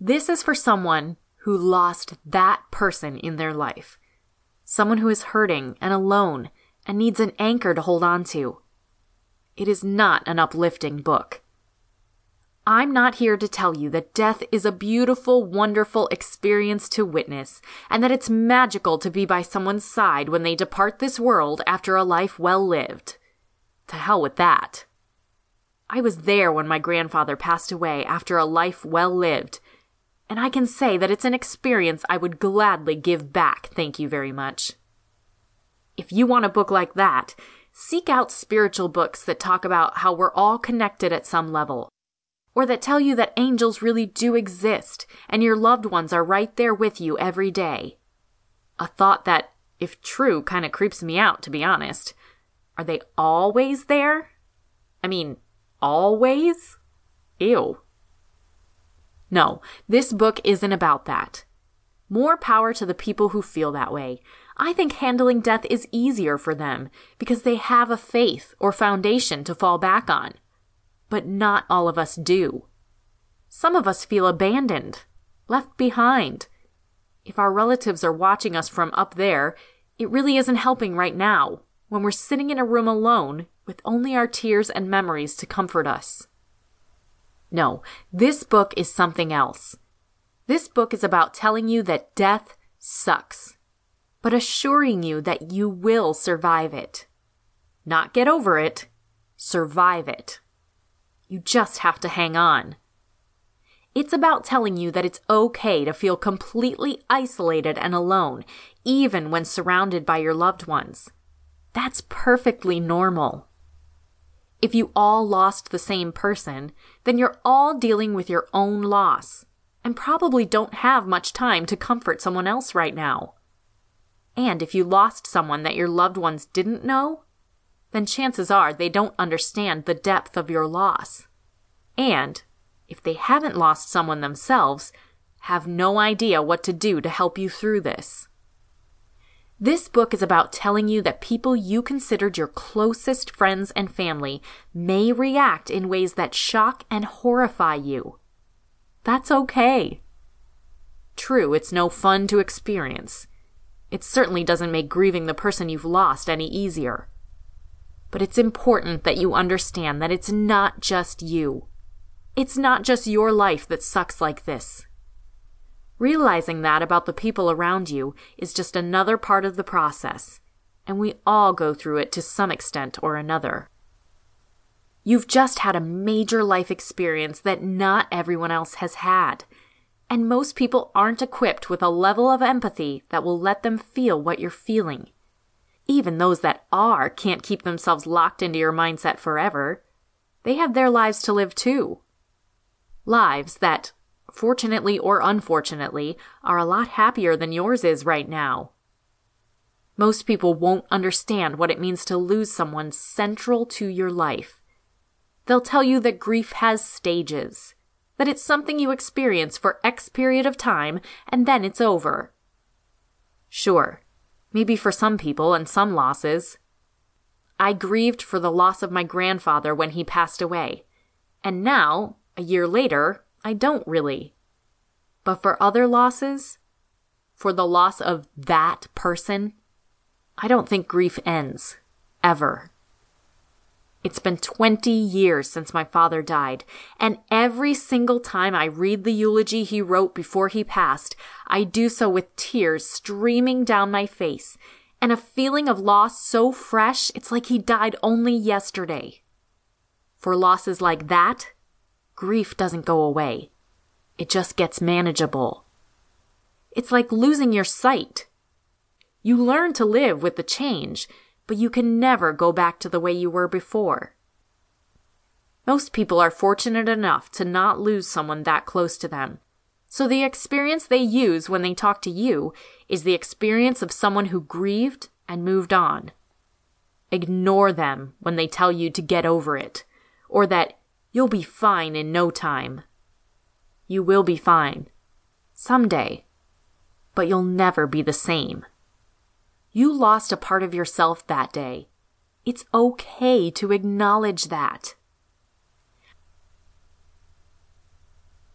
This is for someone who lost that person in their life. Someone who is hurting and alone and needs an anchor to hold on to. It is not an uplifting book. I'm not here to tell you that death is a beautiful, wonderful experience to witness, and that it's magical to be by someone's side when they depart this world after a life well lived. To hell with that. I was there when my grandfather passed away after a life well lived, and I can say that it's an experience I would gladly give back, thank you very much. If you want a book like that, seek out spiritual books that talk about how we're all connected at some level or that tell you that angels really do exist and your loved ones are right there with you every day. A thought that, if true, kind of creeps me out, to be honest. Are they always there? I mean, always? Ew. No, this book isn't about that. More power to the people who feel that way. I think handling death is easier for them because they have a faith or foundation to fall back on but not all of us do. Some of us feel abandoned, left behind. If our relatives are watching us from up there, it really isn't helping right now when we're sitting in a room alone with only our tears and memories to comfort us. No, this book is something else. This book is about telling you that death sucks, but assuring you that you will survive it. Not get over it, survive it. You just have to hang on. It's about telling you that it's okay to feel completely isolated and alone, even when surrounded by your loved ones. That's perfectly normal. If you all lost the same person, then you're all dealing with your own loss and probably don't have much time to comfort someone else right now. And if you lost someone that your loved ones didn't know, then chances are they don't understand the depth of your loss. And, if they haven't lost someone themselves, have no idea what to do to help you through this. This book is about telling you that people you considered your closest friends and family may react in ways that shock and horrify you. That's okay. True, it's no fun to experience. It certainly doesn't make grieving the person you've lost any easier. But it's important that you understand that it's not just you. It's not just your life that sucks like this. Realizing that about the people around you is just another part of the process, and we all go through it to some extent or another. You've just had a major life experience that not everyone else has had, and most people aren't equipped with a level of empathy that will let them feel what you're feeling. Even those that are can't keep themselves locked into your mindset forever. They have their lives to live too. Lives that, fortunately or unfortunately, are a lot happier than yours is right now. Most people won't understand what it means to lose someone central to your life. They'll tell you that grief has stages, that it's something you experience for X period of time and then it's over. Sure, maybe for some people and some losses. I grieved for the loss of my grandfather when he passed away, and now, a year later, I don't really. But for other losses, for the loss of that person, I don't think grief ends. Ever. It's been 20 years since my father died, and every single time I read the eulogy he wrote before he passed, I do so with tears streaming down my face and a feeling of loss so fresh it's like he died only yesterday. For losses like that, grief doesn't go away. It just gets manageable. It's like losing your sight. You learn to live with the change, but you can never go back to the way you were before. Most people are fortunate enough to not lose someone that close to them. So the experience they use when they talk to you is the experience of someone who grieved and moved on. Ignore them when they tell you to get over it, or that you'll be fine in no time. You will be fine. Someday. But you'll never be the same. You lost a part of yourself that day. It's okay to acknowledge that.